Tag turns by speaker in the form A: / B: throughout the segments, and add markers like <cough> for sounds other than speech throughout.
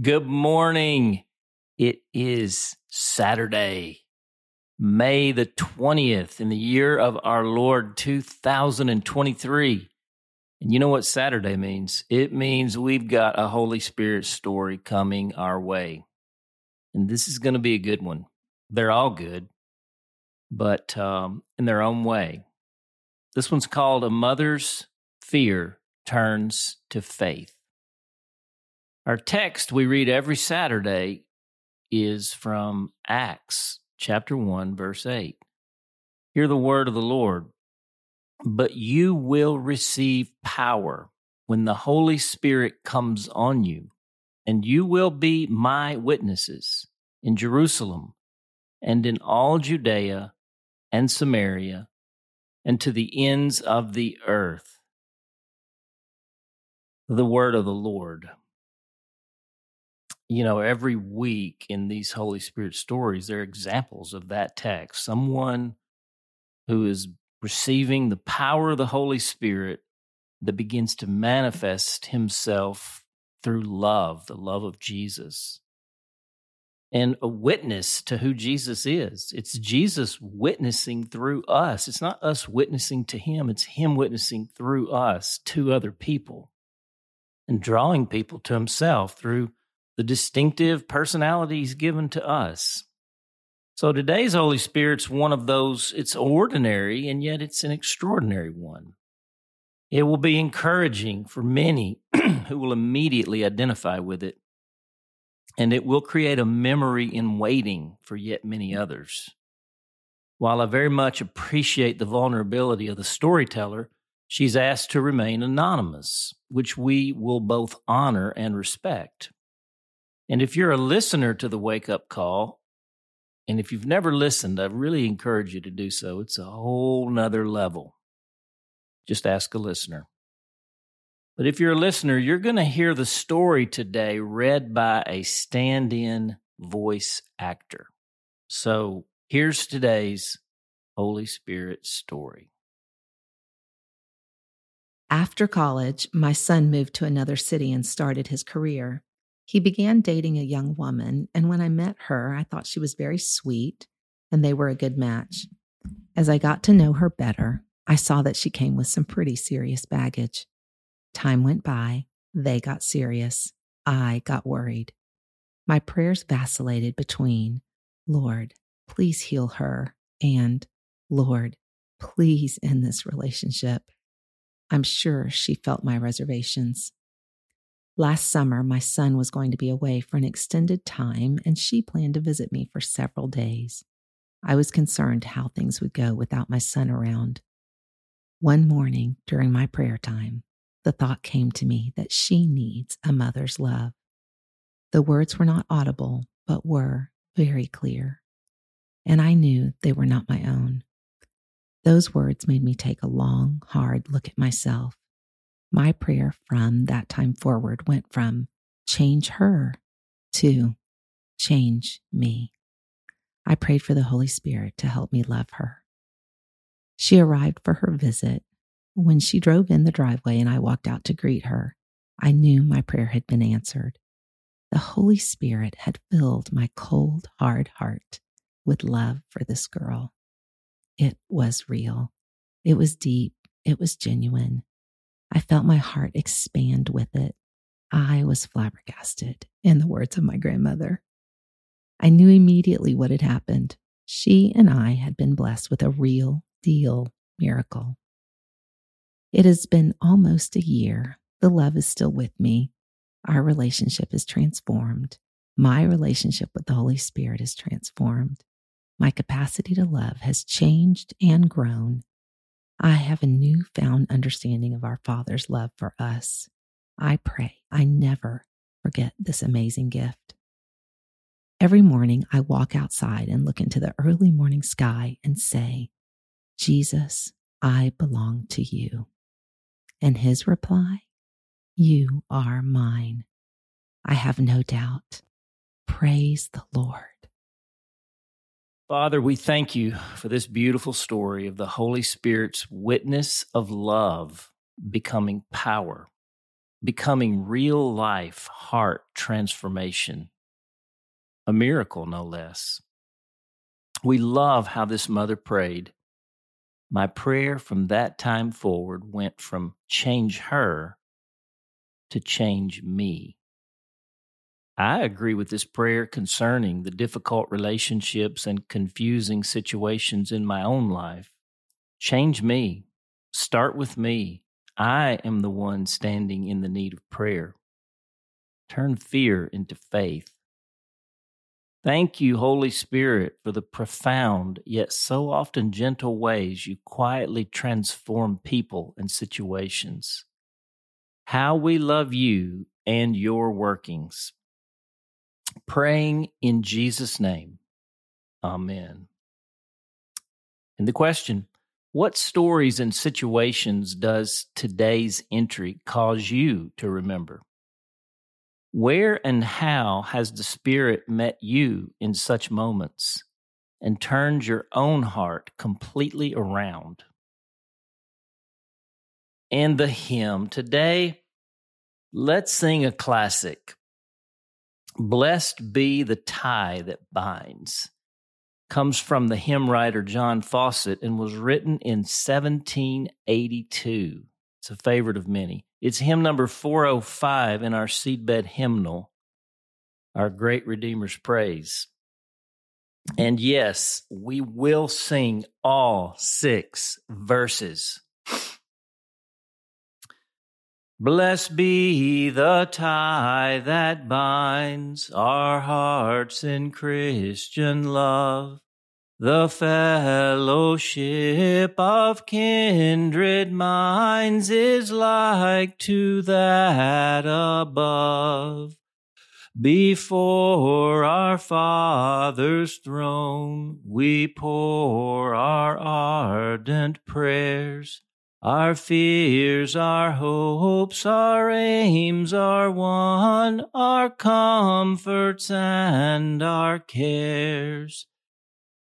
A: Good morning. It is Saturday, May the 20th in the year of our Lord 2023. And you know what Saturday means? It means we've got a Holy Spirit story coming our way. And this is going to be a good one. They're all good, but um, in their own way. This one's called A Mother's Fear Turns to Faith. Our text we read every Saturday is from Acts chapter 1, verse 8. Hear the word of the Lord. But you will receive power when the Holy Spirit comes on you, and you will be my witnesses in Jerusalem and in all Judea and Samaria and to the ends of the earth. The word of the Lord you know, every week in these Holy Spirit stories, there are examples of that text. Someone who is receiving the power of the Holy Spirit that begins to manifest himself through love, the love of Jesus, and a witness to who Jesus is. It's Jesus witnessing through us. It's not us witnessing to him, it's him witnessing through us to other people and drawing people to himself through the distinctive personalities given to us. So today's Holy Spirit's one of those, it's ordinary and yet it's an extraordinary one. It will be encouraging for many <clears throat> who will immediately identify with it, and it will create a memory in waiting for yet many others. While I very much appreciate the vulnerability of the storyteller, she's asked to remain anonymous, which we will both honor and respect. And if you're a listener to the wake up call, and if you've never listened, I really encourage you to do so. It's a whole nother level. Just ask a listener. But if you're a listener, you're going to hear the story today read by a stand in voice actor. So here's today's Holy Spirit story.
B: After college, my son moved to another city and started his career. He began dating a young woman, and when I met her, I thought she was very sweet and they were a good match. As I got to know her better, I saw that she came with some pretty serious baggage. Time went by, they got serious, I got worried. My prayers vacillated between, Lord, please heal her, and Lord, please end this relationship. I'm sure she felt my reservations. Last summer, my son was going to be away for an extended time, and she planned to visit me for several days. I was concerned how things would go without my son around. One morning during my prayer time, the thought came to me that she needs a mother's love. The words were not audible, but were very clear, and I knew they were not my own. Those words made me take a long, hard look at myself my prayer from that time forward went from change her to change me. I prayed for the Holy Spirit to help me love her. She arrived for her visit. When she drove in the driveway and I walked out to greet her, I knew my prayer had been answered. The Holy Spirit had filled my cold, hard heart with love for this girl. It was real. It was deep. It was genuine. I felt my heart expand with it. I was flabbergasted, in the words of my grandmother. I knew immediately what had happened. She and I had been blessed with a real deal miracle. It has been almost a year. The love is still with me. Our relationship is transformed. My relationship with the Holy Spirit is transformed. My capacity to love has changed and grown. I have a newfound understanding of our Father's love for us. I pray I never forget this amazing gift. Every morning, I walk outside and look into the early morning sky and say, Jesus, I belong to you. And his reply, You are mine. I have no doubt. Praise the Lord.
A: Father, we thank you for this beautiful story of the Holy Spirit's witness of love becoming power. becoming real life heart transformation, a miracle no less. We love how this mother prayed. My prayer from that time forward went from change her to change me. I agree with this prayer concerning the difficult relationships and confusing situations in my own life. Change me. Start with me. I am the one standing in the need of prayer. Turn fear into faith. Thank you, Holy Spirit, for the profound yet so often gentle ways you quietly transform people and situations. How we love you and your workings. Praying in Jesus' name. Amen. And the question What stories and situations does today's entry cause you to remember? Where and how has the Spirit met you in such moments and turned your own heart completely around? And the hymn today, let's sing a classic. Blessed be the tie that binds. Comes from the hymn writer John Fawcett and was written in 1782. It's a favorite of many. It's hymn number 405 in our seedbed hymnal, our great Redeemer's Praise. And yes, we will sing all six verses. Blessed be the tie that binds our hearts in Christian love, the fellowship of kindred minds is like to that above. Before our Father's throne, we pour our ardent prayers our fears, our hopes, our aims are one, our comforts and our cares.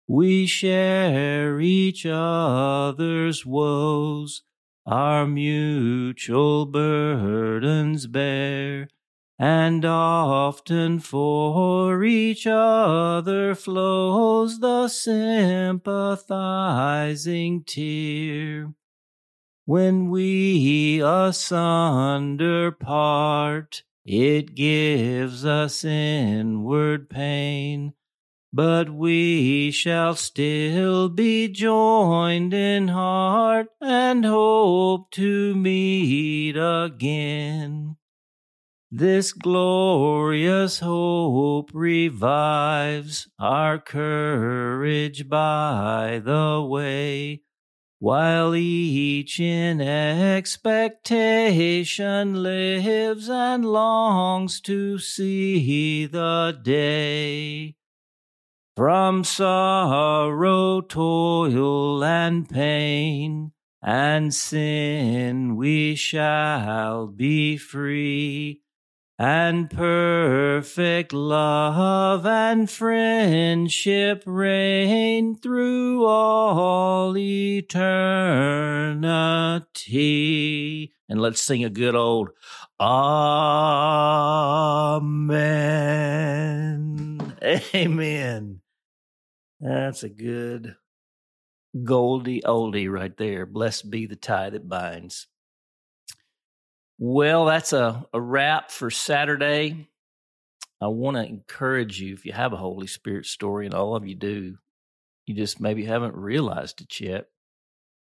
A: We share each other's woes, our mutual burdens bear, and often for each other flows the sympathizing tear. When we asunder part, it gives us inward pain, but we shall still be joined in heart and hope to meet again. This glorious hope revives our courage by the way while each in expectation lives and longs to see the day. From sorrow, toil, and pain, and sin we shall be free and perfect love and friendship reign through all eternity. And let's sing a good old Amen. Amen. That's a good goldie oldie right there. Blessed be the tie that binds. Well, that's a, a wrap for Saturday. I want to encourage you if you have a Holy Spirit story, and all of you do, you just maybe haven't realized it yet.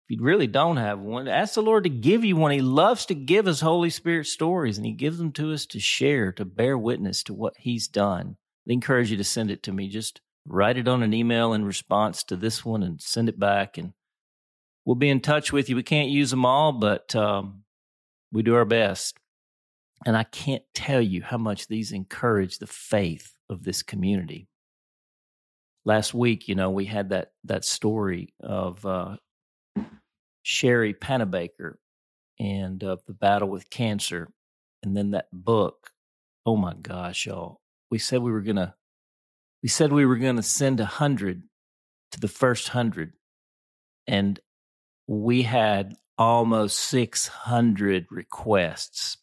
A: If you really don't have one, ask the Lord to give you one. He loves to give us Holy Spirit stories, and He gives them to us to share, to bear witness to what He's done. I encourage you to send it to me. Just write it on an email in response to this one and send it back, and we'll be in touch with you. We can't use them all, but um, we do our best. And I can't tell you how much these encourage the faith of this community. Last week, you know, we had that that story of uh, Sherry Panabaker and of the battle with cancer, and then that book. Oh my gosh, y'all! We said we were gonna, we said we were gonna send a hundred to the first hundred, and we had almost 600 requests.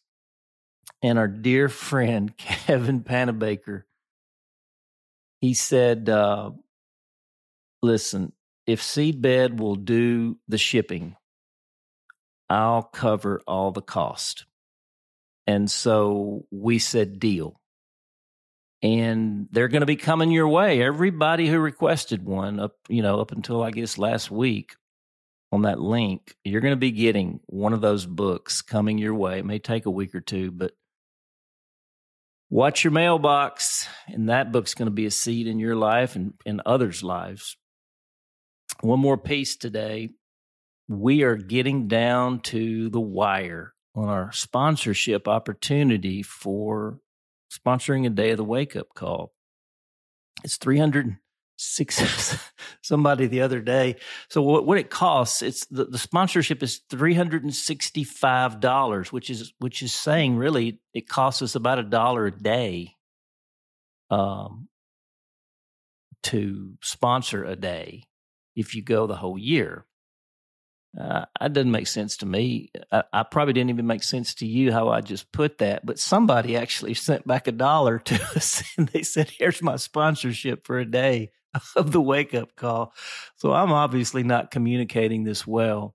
A: and our dear friend <laughs> Kevin Panabaker, he said, uh, "Listen, if Seedbed will do the shipping, I'll cover all the cost." And so we said, "Deal." And they're going to be coming your way. Everybody who requested one up, you know, up until I guess last week on that link, you're going to be getting one of those books coming your way. It may take a week or two, but watch your mailbox. And that book's going to be a seed in your life and in others' lives. One more piece today. We are getting down to the wire on our sponsorship opportunity for sponsoring a day of the wake up call. It's 300 six <laughs> somebody the other day. So what, what it costs, it's the, the sponsorship is three hundred and sixty five dollars, which is which is saying really it costs us about a dollar a day um to sponsor a day if you go the whole year. Uh, that doesn't make sense to me. I, I, probably didn't even make sense to you how I just put that, but somebody actually sent back a dollar to <laughs> us and they said, Here's my sponsorship for a day <laughs> of the wake up call. So I'm obviously not communicating this well,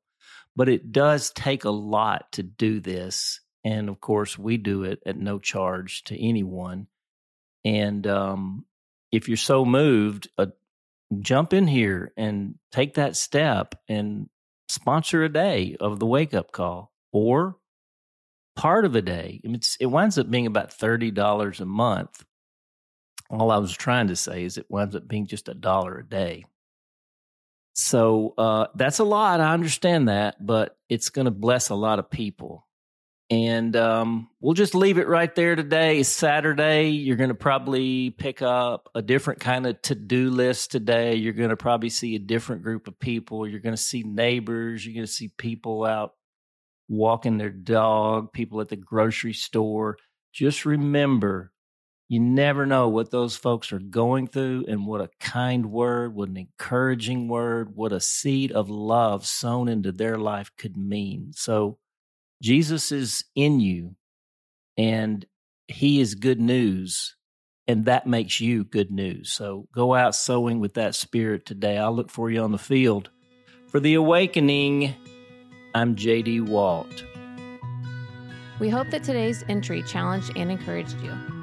A: but it does take a lot to do this. And of course, we do it at no charge to anyone. And um, if you're so moved, uh, jump in here and take that step and sponsor a day of the wake up call or part of a day. I mean, it winds up being about $30 a month all I was trying to say is it winds up being just a dollar a day. So uh, that's a lot. I understand that, but it's going to bless a lot of people. And um, we'll just leave it right there today. It's Saturday. You're going to probably pick up a different kind of to do list today. You're going to probably see a different group of people. You're going to see neighbors. You're going to see people out walking their dog, people at the grocery store. Just remember you never know what those folks are going through and what a kind word, what an encouraging word, what a seed of love sown into their life could mean. So Jesus is in you and he is good news and that makes you good news. So go out sowing with that spirit today. I'll look for you on the field. For the awakening, I'm JD Walt.
C: We hope that today's entry challenged and encouraged you.